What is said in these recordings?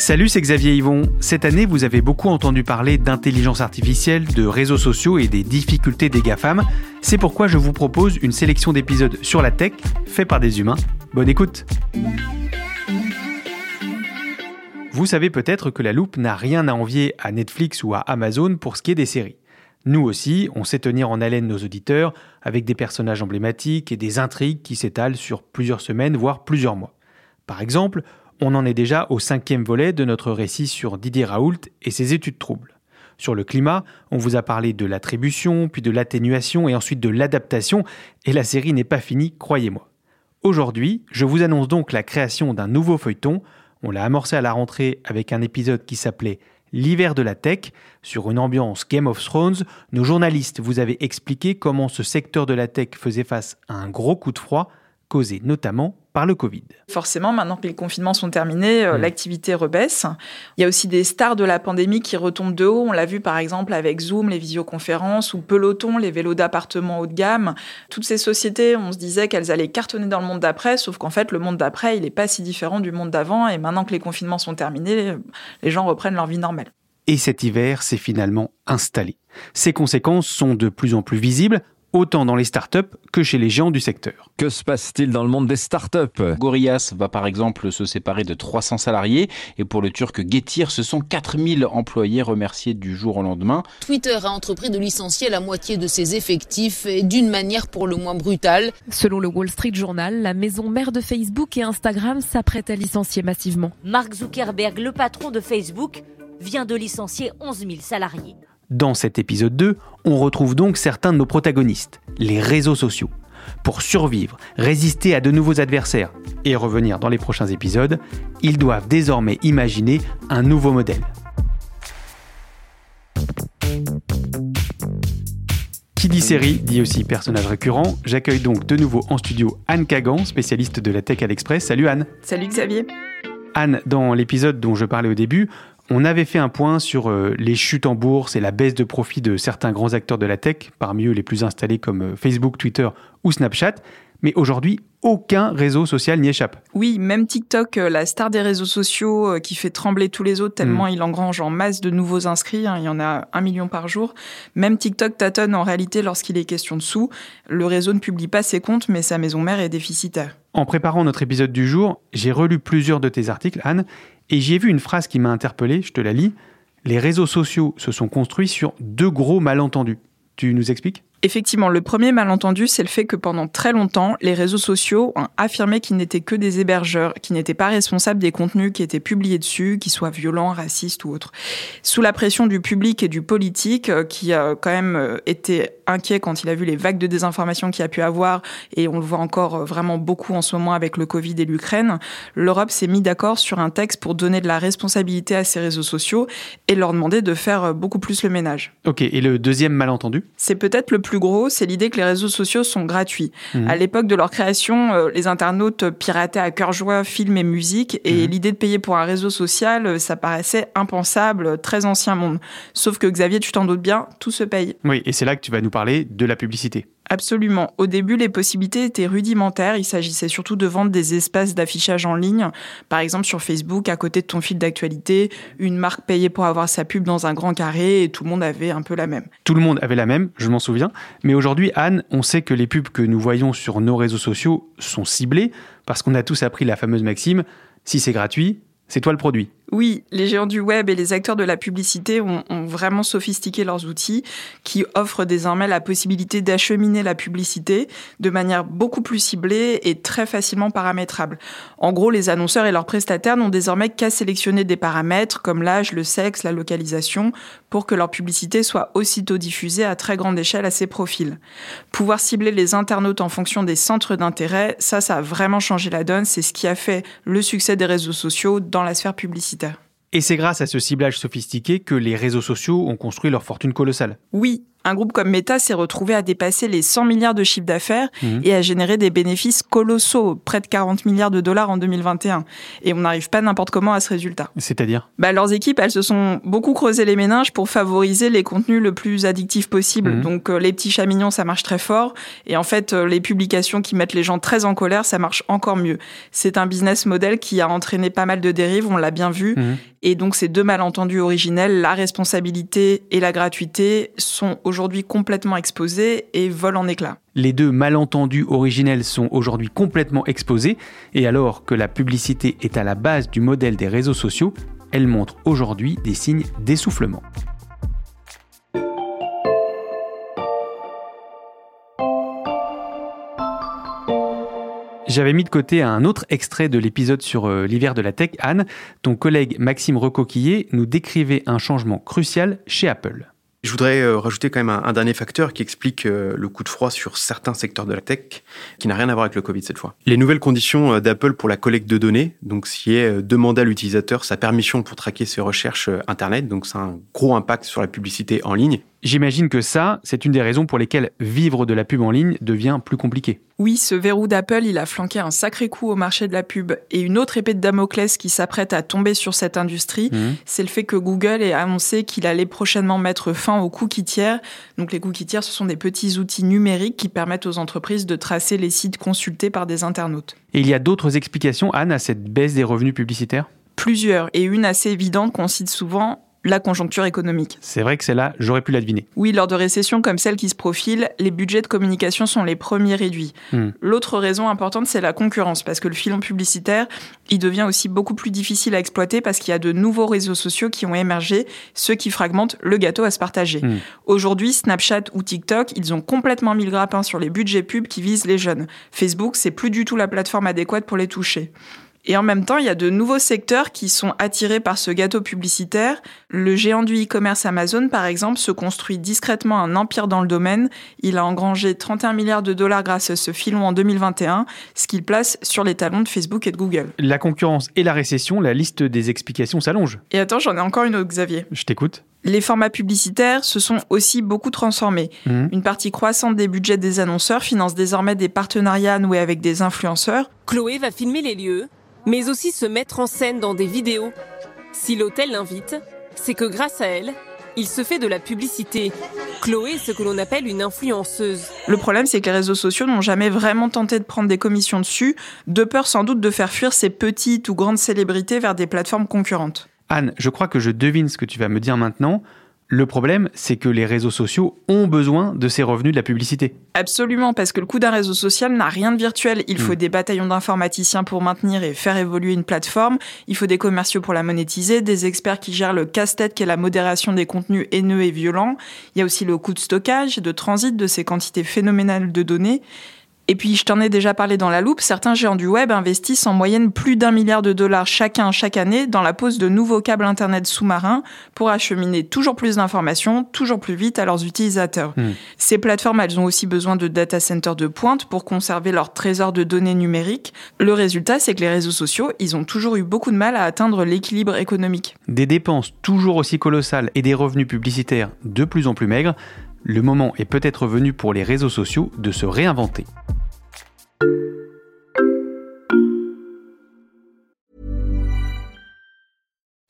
Salut, c'est Xavier Yvon. Cette année, vous avez beaucoup entendu parler d'intelligence artificielle, de réseaux sociaux et des difficultés des GAFAM. C'est pourquoi je vous propose une sélection d'épisodes sur la tech, faits par des humains. Bonne écoute Vous savez peut-être que la loupe n'a rien à envier à Netflix ou à Amazon pour ce qui est des séries. Nous aussi, on sait tenir en haleine nos auditeurs avec des personnages emblématiques et des intrigues qui s'étalent sur plusieurs semaines, voire plusieurs mois. Par exemple, on en est déjà au cinquième volet de notre récit sur Didier Raoult et ses études troubles. Sur le climat, on vous a parlé de l'attribution, puis de l'atténuation et ensuite de l'adaptation, et la série n'est pas finie, croyez-moi. Aujourd'hui, je vous annonce donc la création d'un nouveau feuilleton. On l'a amorcé à la rentrée avec un épisode qui s'appelait L'hiver de la tech. Sur une ambiance Game of Thrones, nos journalistes vous avaient expliqué comment ce secteur de la tech faisait face à un gros coup de froid, causé notamment par le Covid. Forcément, maintenant que les confinements sont terminés, euh, Mm. l'activité rebaisse. Il y a aussi des stars de la pandémie qui retombent de haut. On l'a vu par exemple avec Zoom, les visioconférences, ou Peloton, les vélos d'appartement haut de gamme. Toutes ces sociétés, on se disait qu'elles allaient cartonner dans le monde d'après, sauf qu'en fait, le monde d'après, il n'est pas si différent du monde d'avant. Et maintenant que les confinements sont terminés, les gens reprennent leur vie normale. Et cet hiver s'est finalement installé. Ses conséquences sont de plus en plus visibles, autant dans les startups que chez les géants du secteur. Que se passe-t-il dans le monde des startups? Gorillaz va par exemple se séparer de 300 salariés et pour le turc Getir, ce sont 4000 employés remerciés du jour au lendemain. Twitter a entrepris de licencier la moitié de ses effectifs et d'une manière pour le moins brutale. Selon le Wall Street Journal, la maison mère de Facebook et Instagram s'apprête à licencier massivement. Mark Zuckerberg, le patron de Facebook, vient de licencier 11 000 salariés. Dans cet épisode 2, on retrouve donc certains de nos protagonistes, les réseaux sociaux. Pour survivre, résister à de nouveaux adversaires et revenir dans les prochains épisodes, ils doivent désormais imaginer un nouveau modèle. Qui dit série dit aussi personnage récurrent. J'accueille donc de nouveau en studio Anne Kagan, spécialiste de la tech à l'Express. Salut Anne. Salut Xavier. Anne, dans l'épisode dont je parlais au début, on avait fait un point sur euh, les chutes en bourse et la baisse de profit de certains grands acteurs de la tech, parmi eux les plus installés comme euh, Facebook, Twitter ou Snapchat. Mais aujourd'hui, aucun réseau social n'y échappe. Oui, même TikTok, euh, la star des réseaux sociaux qui fait trembler tous les autres tellement il engrange en masse de nouveaux inscrits, hein, il y en a un million par jour. Même TikTok tâtonne en réalité lorsqu'il est question de sous. Le réseau ne publie pas ses comptes, mais sa maison mère est déficitaire. En préparant notre épisode du jour, j'ai relu plusieurs de tes articles, Anne, et j'y ai vu une phrase qui m'a interpellé, je te la lis. Les réseaux sociaux se sont construits sur deux gros malentendus. Tu nous expliques? Effectivement, le premier malentendu, c'est le fait que pendant très longtemps, les réseaux sociaux ont affirmé qu'ils n'étaient que des hébergeurs, qu'ils n'étaient pas responsables des contenus qui étaient publiés dessus, qu'ils soient violents, racistes ou autres. Sous la pression du public et du politique, euh, qui a quand même euh, été inquiet quand il a vu les vagues de désinformation qu'il a pu avoir, et on le voit encore euh, vraiment beaucoup en ce moment avec le Covid et l'Ukraine, l'Europe s'est mis d'accord sur un texte pour donner de la responsabilité à ces réseaux sociaux et leur demander de faire beaucoup plus le ménage. Ok, et le deuxième malentendu? C'est peut-être le plus gros, c'est l'idée que les réseaux sociaux sont gratuits. Mhm. À l'époque de leur création, euh, les internautes pirataient à cœur joie films et musique, et Mhm. l'idée de payer pour un réseau social, euh, ça paraissait impensable, euh, très ancien monde. Sauf que Xavier, tu t'en doutes bien, tout se paye. Oui, et c'est là que tu vas nous parler de la publicité. Absolument. Au début, les possibilités étaient rudimentaires. Il s'agissait surtout de vendre des espaces d'affichage en ligne, par exemple sur Facebook, à côté de ton fil d'actualité. Une marque payait pour avoir sa pub dans un grand carré et tout le monde avait un peu la même. Tout le monde avait la même, je m'en souviens. Mais aujourd'hui, Anne, on sait que les pubs que nous voyons sur nos réseaux sociaux sont ciblées parce qu'on a tous appris la fameuse maxime si c'est gratuit, c'est toi le produit. Oui, les géants du web et les acteurs de la publicité ont, vraiment sophistiqué leurs outils qui offrent désormais la possibilité d'acheminer la publicité de manière beaucoup plus ciblée et très facilement paramétrable. En gros, les annonceurs et leurs prestataires n'ont désormais qu'à sélectionner des paramètres comme l'âge, le sexe, la localisation pour que leur publicité soit aussitôt diffusée à très grande échelle à ces profils. Pouvoir cibler les internautes en fonction des centres d'intérêt, ça, ça a vraiment changé la donne. C'est ce qui a fait le succès des réseaux sociaux dans la sphère publicitaire. Et c'est grâce à ce ciblage sophistiqué que les réseaux sociaux ont construit leur fortune colossale. Oui, un groupe comme Meta s'est retrouvé à dépasser les 100 milliards de chiffre d'affaires mhm. et à générer des bénéfices colossaux, près de 40 milliards de dollars en 2021. Et on n'arrive pas n'importe comment à ce résultat. C'est-à-dire? Bah, Leurs équipes, elles se sont beaucoup creusées les méninges pour favoriser les contenus le plus addictifs possible. Mhm. Donc euh, les petits chats mignons, ça marche très fort. Et en fait, euh, les publications qui mettent les gens très en colère, ça marche encore mieux. C'est un business model qui a entraîné pas mal de dérives, on l'a bien vu. Mhm. Et donc ces deux malentendus originels, la responsabilité et la gratuité, sont aujourd'hui complètement exposés et volent en éclats. Les deux malentendus originels sont aujourd'hui complètement exposés, et alors que la publicité est à la base du modèle des réseaux sociaux, elle montre aujourd'hui des signes d'essoufflement. J'avais mis de côté un autre extrait de l'épisode sur euh, l'hiver de la tech. Anne, ton collègue Maxime Recoquillé nous décrivait un changement crucial chez Apple. Je voudrais euh, rajouter quand même un, dernier facteur qui explique euh, le coup de froid sur certains secteurs de la tech, qui n'a rien à voir avec le Covid cette fois. Les nouvelles conditions d'Apple pour la collecte de données, donc ce qui est demander à l'utilisateur sa permission pour traquer ses recherches Internet, donc c'est un gros impact sur la publicité en ligne. J'imagine que ça, c'est une des raisons pour lesquelles vivre de la pub en ligne devient plus compliqué. Oui, ce verrou d'Apple, il a flanqué un sacré coup au marché de la pub. Et une autre épée de Damoclès qui s'apprête à tomber sur cette industrie, mmh. c'est le fait que Google ait annoncé qu'il allait prochainement mettre fin aux cookies tiers. Donc les cookies tiers, ce sont des petits outils numériques qui permettent aux entreprises de tracer les sites consultés par des internautes. Et il y a d'autres explications, Anne, à cette baisse des revenus publicitaires? Plusieurs, et une assez évidente qu'on cite souvent, la conjoncture économique. C'est vrai que c'est là, j'aurais pu la deviner. Oui, lors de récessions comme celle qui se profile, les budgets de communication sont les premiers réduits. Hmm. L'autre raison importante, c'est la concurrence, parce que le filon publicitaire, il devient aussi beaucoup plus difficile à exploiter parce qu'il y a de nouveaux réseaux sociaux qui ont émergé, ceux qui fragmentent le gâteau à se partager. Hmm. Aujourd'hui, Snapchat ou TikTok, ils ont complètement mis le grappin sur les budgets pubs qui visent les jeunes. Facebook, c'est plus du tout la plateforme adéquate pour les toucher. Et en même temps, il y a de nouveaux secteurs qui sont attirés par ce gâteau publicitaire. Le géant du e-commerce Amazon, par exemple, se construit discrètement un empire dans le domaine. Il a engrangé 31 milliards de dollars grâce à ce filon en 2021, ce qu'il place sur les talons de Facebook et de Google. La concurrence et la récession, la liste des explications s'allonge. Et attends, j'en ai encore une autre, Xavier. Je t'écoute. Les formats publicitaires se sont aussi beaucoup transformés. Mmh. Une partie croissante des budgets des annonceurs finance désormais des partenariats noués avec des influenceurs. Chloé va filmer les lieux mais aussi se mettre en scène dans des vidéos. Si l'hôtel l'invite, c'est que grâce à elle, il se fait de la publicité. Chloé est ce que l'on appelle une influenceuse. Le problème, c'est que les réseaux sociaux n'ont jamais vraiment tenté de prendre des commissions dessus, de peur sans doute de faire fuir ces petites ou grandes célébrités vers des plateformes concurrentes. Anne, je crois que je devine ce que tu vas me dire maintenant. Le problème, c'est que les réseaux sociaux ont besoin de ces revenus de la publicité. Absolument, parce que le coût d'un réseau social n'a rien de virtuel. Il faut hmm. des bataillons d'informaticiens pour maintenir et faire évoluer une plateforme. Il faut des commerciaux pour la monétiser, des experts qui gèrent le casse-tête qui est la modération des contenus haineux et violents. Il y a aussi le coût de stockage, de transit de ces quantités phénoménales de données. Et puis, je t'en ai déjà parlé dans la loupe, certains géants du web investissent en moyenne plus d'un milliard de dollars chacun chaque année dans la pose de nouveaux câbles Internet sous-marins pour acheminer toujours plus d'informations, toujours plus vite à leurs utilisateurs. Hmm. Ces plateformes, elles ont aussi besoin de data centers de pointe pour conserver leur trésor de données numériques. Le résultat, c'est que les réseaux sociaux, ils ont toujours eu beaucoup de mal à atteindre l'équilibre économique. Des dépenses toujours aussi colossales et des revenus publicitaires de plus en plus maigres, le moment est peut-être venu pour les réseaux sociaux de se réinventer.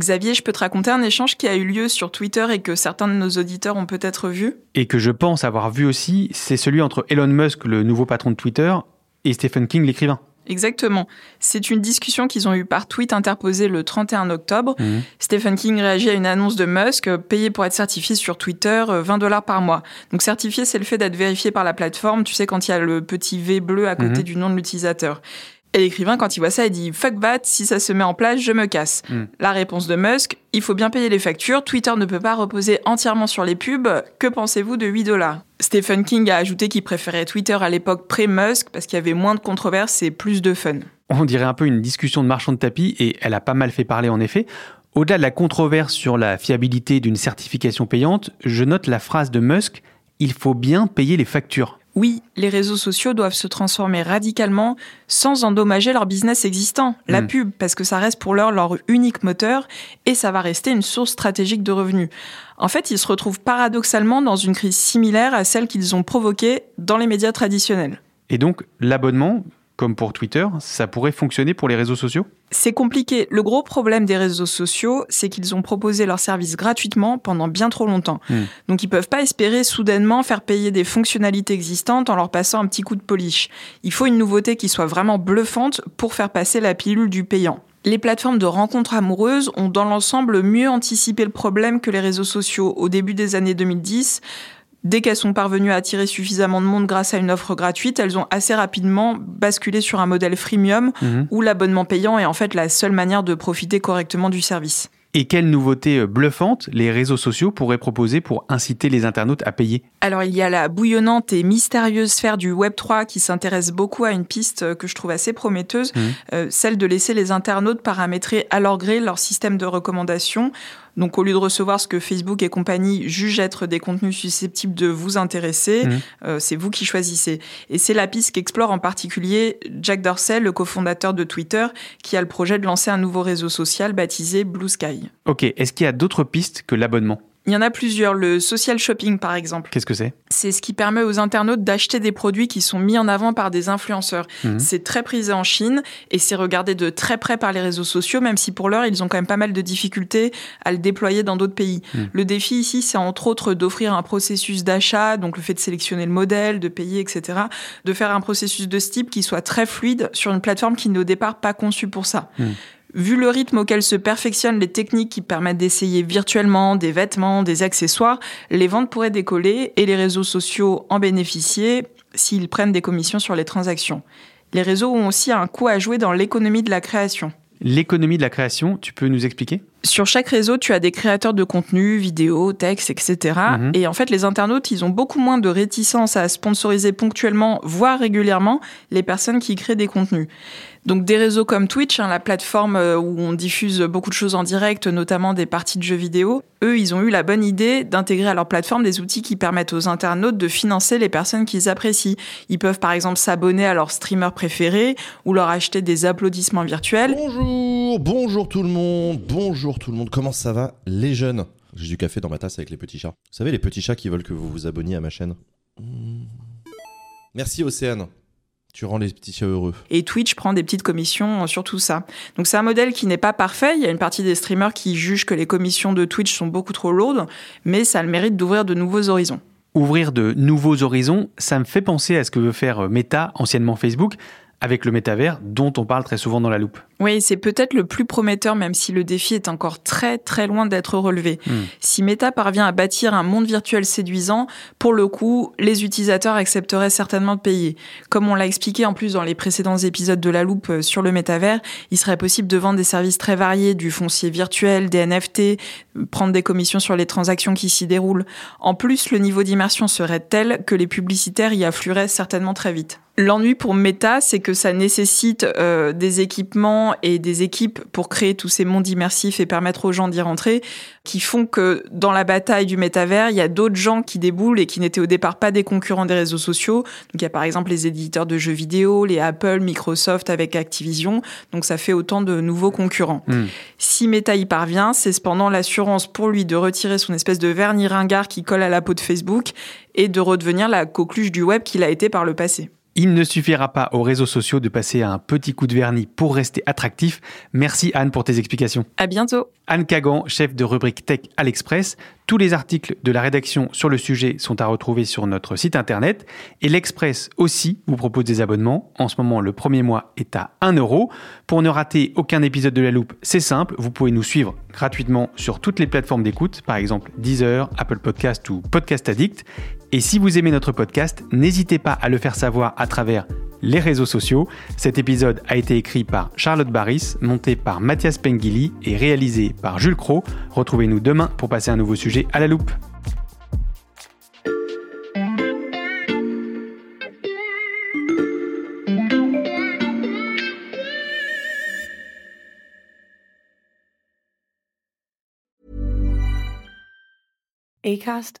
Xavier, je peux te raconter un échange qui a eu lieu sur Twitter et que certains de nos auditeurs ont peut-être vu? Et que je pense avoir vu aussi, c'est celui entre Elon Musk, le nouveau patron de Twitter, et Stephen King, l'écrivain. Exactement. C'est une discussion qu'ils ont eue par tweet interposé le 31 octobre. Mhm. Stephen King réagit à une annonce de Musk, euh, payé pour être certifié sur Twitter, euh, 20 dollars par mois. Donc certifié, c'est le fait d'être vérifié par la plateforme, tu sais, quand il y a le petit V bleu à côté Mhm. du nom de l'utilisateur. Et l'écrivain, quand il voit ça, il dit Fuck that, si ça se met en place, je me casse. Mhm. La réponse de Musk Il faut bien payer les factures, Twitter ne peut pas reposer entièrement sur les pubs. Que pensez-vous de 8 dollars? Stephen King a ajouté qu'il préférait Twitter à l'époque pré-Musk parce qu'il y avait moins de controverses et plus de fun. On dirait un peu une discussion de marchand de tapis et elle a pas mal fait parler en effet. Au-delà de la controverse sur la fiabilité d'une certification payante, je note la phrase de Musk il faut bien payer les factures. Oui, les réseaux sociaux doivent se transformer radicalement sans endommager leur business existant, la Mm. pub, parce que ça reste pour l'heure leur unique moteur et ça va rester une source stratégique de revenus. En fait, ils se retrouvent paradoxalement dans une crise similaire à celle qu'ils ont provoquée dans les médias traditionnels. Et donc l'abonnement, comme pour Twitter, ça pourrait fonctionner pour les réseaux sociaux? C'est compliqué. Le gros problème des réseaux sociaux, c'est qu'ils ont proposé leurs services gratuitement pendant bien trop longtemps. Hmm. Donc ils peuvent pas espérer soudainement faire payer des fonctionnalités existantes en leur passant un petit coup de polish. Il faut une nouveauté qui soit vraiment bluffante pour faire passer la pilule du payant. Les plateformes de rencontres amoureuses ont dans l'ensemble mieux anticipé le problème que les réseaux sociaux au début des années 2010. Dès qu'elles sont parvenues à attirer suffisamment de monde grâce à une offre gratuite, elles ont assez rapidement basculé sur un modèle freemium Mhm. où l'abonnement payant est en fait la seule manière de profiter correctement du service. Et quelles nouveautés euh, bluffantes les réseaux sociaux pourraient proposer pour inciter les internautes à payer? Alors il y a la bouillonnante et mystérieuse sphère du Web3 qui s'intéresse beaucoup à une piste euh, que je trouve assez prometteuse, Mhm. euh, celle de laisser les internautes paramétrer à leur gré leur système de recommandation. Donc au lieu de recevoir ce que Facebook et compagnie jugent être des contenus susceptibles de vous intéresser, Mhm. euh, c'est vous qui choisissez. Et c'est la piste qu'explore en particulier Jack Dorsey, le cofondateur de Twitter, qui a le projet de lancer un nouveau réseau social baptisé Blue Sky. Ok, est-ce qu'il y a d'autres pistes que l'abonnement? Il y en a plusieurs, le social shopping par exemple. Qu'est-ce que c'est? C'est ce qui permet aux internautes d'acheter des produits qui sont mis en avant par des influenceurs. Mhm. C'est très prisé en Chine et c'est regardé de très près par les réseaux sociaux, même si pour l'heure, ils ont quand même pas mal de difficultés à le déployer dans d'autres pays. Mhm. Le défi ici, c'est entre autres d'offrir un processus d'achat, donc le fait de sélectionner le modèle, de payer, etc., de faire un processus de ce type qui soit très fluide sur une plateforme qui n'est au départ pas conçue pour ça. Mhm. Vu le rythme auquel se perfectionnent les techniques qui permettent d'essayer virtuellement des vêtements, des accessoires, les ventes pourraient décoller et les réseaux sociaux en bénéficier s'ils prennent des commissions sur les transactions. Les réseaux ont aussi un coût à jouer dans l'économie de la création. L'économie de la création, tu peux nous expliquer? Sur chaque réseau, tu as des créateurs de contenu, vidéos, textes, etc. Mhm. Et en fait, les internautes, ils ont beaucoup moins de réticence à sponsoriser ponctuellement, voire régulièrement, les personnes qui créent des contenus. Donc des réseaux comme Twitch, hein, la plateforme euh, où on diffuse beaucoup de choses en direct, notamment des parties de jeux vidéo, eux, ils ont eu la bonne idée d'intégrer à leur plateforme des outils qui permettent aux internautes de financer les personnes qu'ils apprécient. Ils peuvent par exemple s'abonner à leur streamer préféré ou leur acheter des applaudissements virtuels. Bonjour, bonjour tout le monde, bonjour tout le monde, comment ça va les jeunes? J'ai du café dans ma tasse avec les petits chats. Vous savez les petits chats qui veulent que vous vous abonniez à ma chaîne? Merci Océane, tu rends les petits chats heureux. Et Twitch prend des petites commissions sur tout ça. Donc c'est un modèle qui n'est pas parfait. Il y a une partie des streamers qui jugent que les commissions de Twitch sont beaucoup trop lourdes, mais ça a le mérite d'ouvrir de nouveaux horizons. Ouvrir de nouveaux horizons, ça me fait penser à ce que veut faire euh, Meta, anciennement Facebook, avec le métavers dont on parle très souvent dans la loupe. Oui, c'est peut-être le plus prometteur, même si le défi est encore très très loin d'être relevé. Hmm. Si Meta parvient à bâtir un monde virtuel séduisant, pour le coup, les utilisateurs accepteraient certainement de payer. Comme on l'a expliqué en plus dans les précédents épisodes de la loupe euh, sur le métavers, il serait possible de vendre des services très variés, du foncier virtuel, des NFT, euh, prendre des commissions sur les transactions qui s'y déroulent. En plus, le niveau d'immersion serait tel que les publicitaires y afflueraient certainement très vite. L'ennui pour Meta, c'est que ça nécessite euh, des équipements et des équipes pour créer tous ces mondes immersifs et permettre aux gens d'y rentrer, qui font que dans la bataille du métavers, il y a d'autres gens qui déboulent et qui n'étaient au départ pas des concurrents des réseaux sociaux. Donc il y a par exemple les éditeurs de jeux vidéo, les Apple, Microsoft avec Activision. Donc ça fait autant de nouveaux concurrents. Hmm. Si Meta y parvient, c'est cependant l'assurance pour lui de retirer son espèce de vernis ringard qui colle à la peau de Facebook et de redevenir la coqueluche du web qu'il a été par le passé. Il ne suffira pas aux réseaux sociaux de passer un petit coup de vernis pour rester attractif. Merci Anne pour tes explications. À bientôt. Anne Kagan, chef de rubrique Tech à l'Express. Tous les articles de la rédaction sur le sujet sont à retrouver sur notre site internet. Et l'Express aussi vous propose des abonnements. En ce moment, le premier mois est à 1 euro. Pour ne rater aucun épisode de La Loupe, c'est simple. Vous pouvez nous suivre gratuitement sur toutes les plateformes d'écoute, par exemple Deezer, Apple Podcast ou Podcast Addict. Et si vous aimez notre podcast, n'hésitez pas à le faire savoir à travers les réseaux sociaux. Cet épisode a été écrit par Charlotte Barris, monté par Mathias Pengili et réalisé par Jules Cro. Retrouvez-nous demain pour passer un nouveau sujet à la loupe. Acast.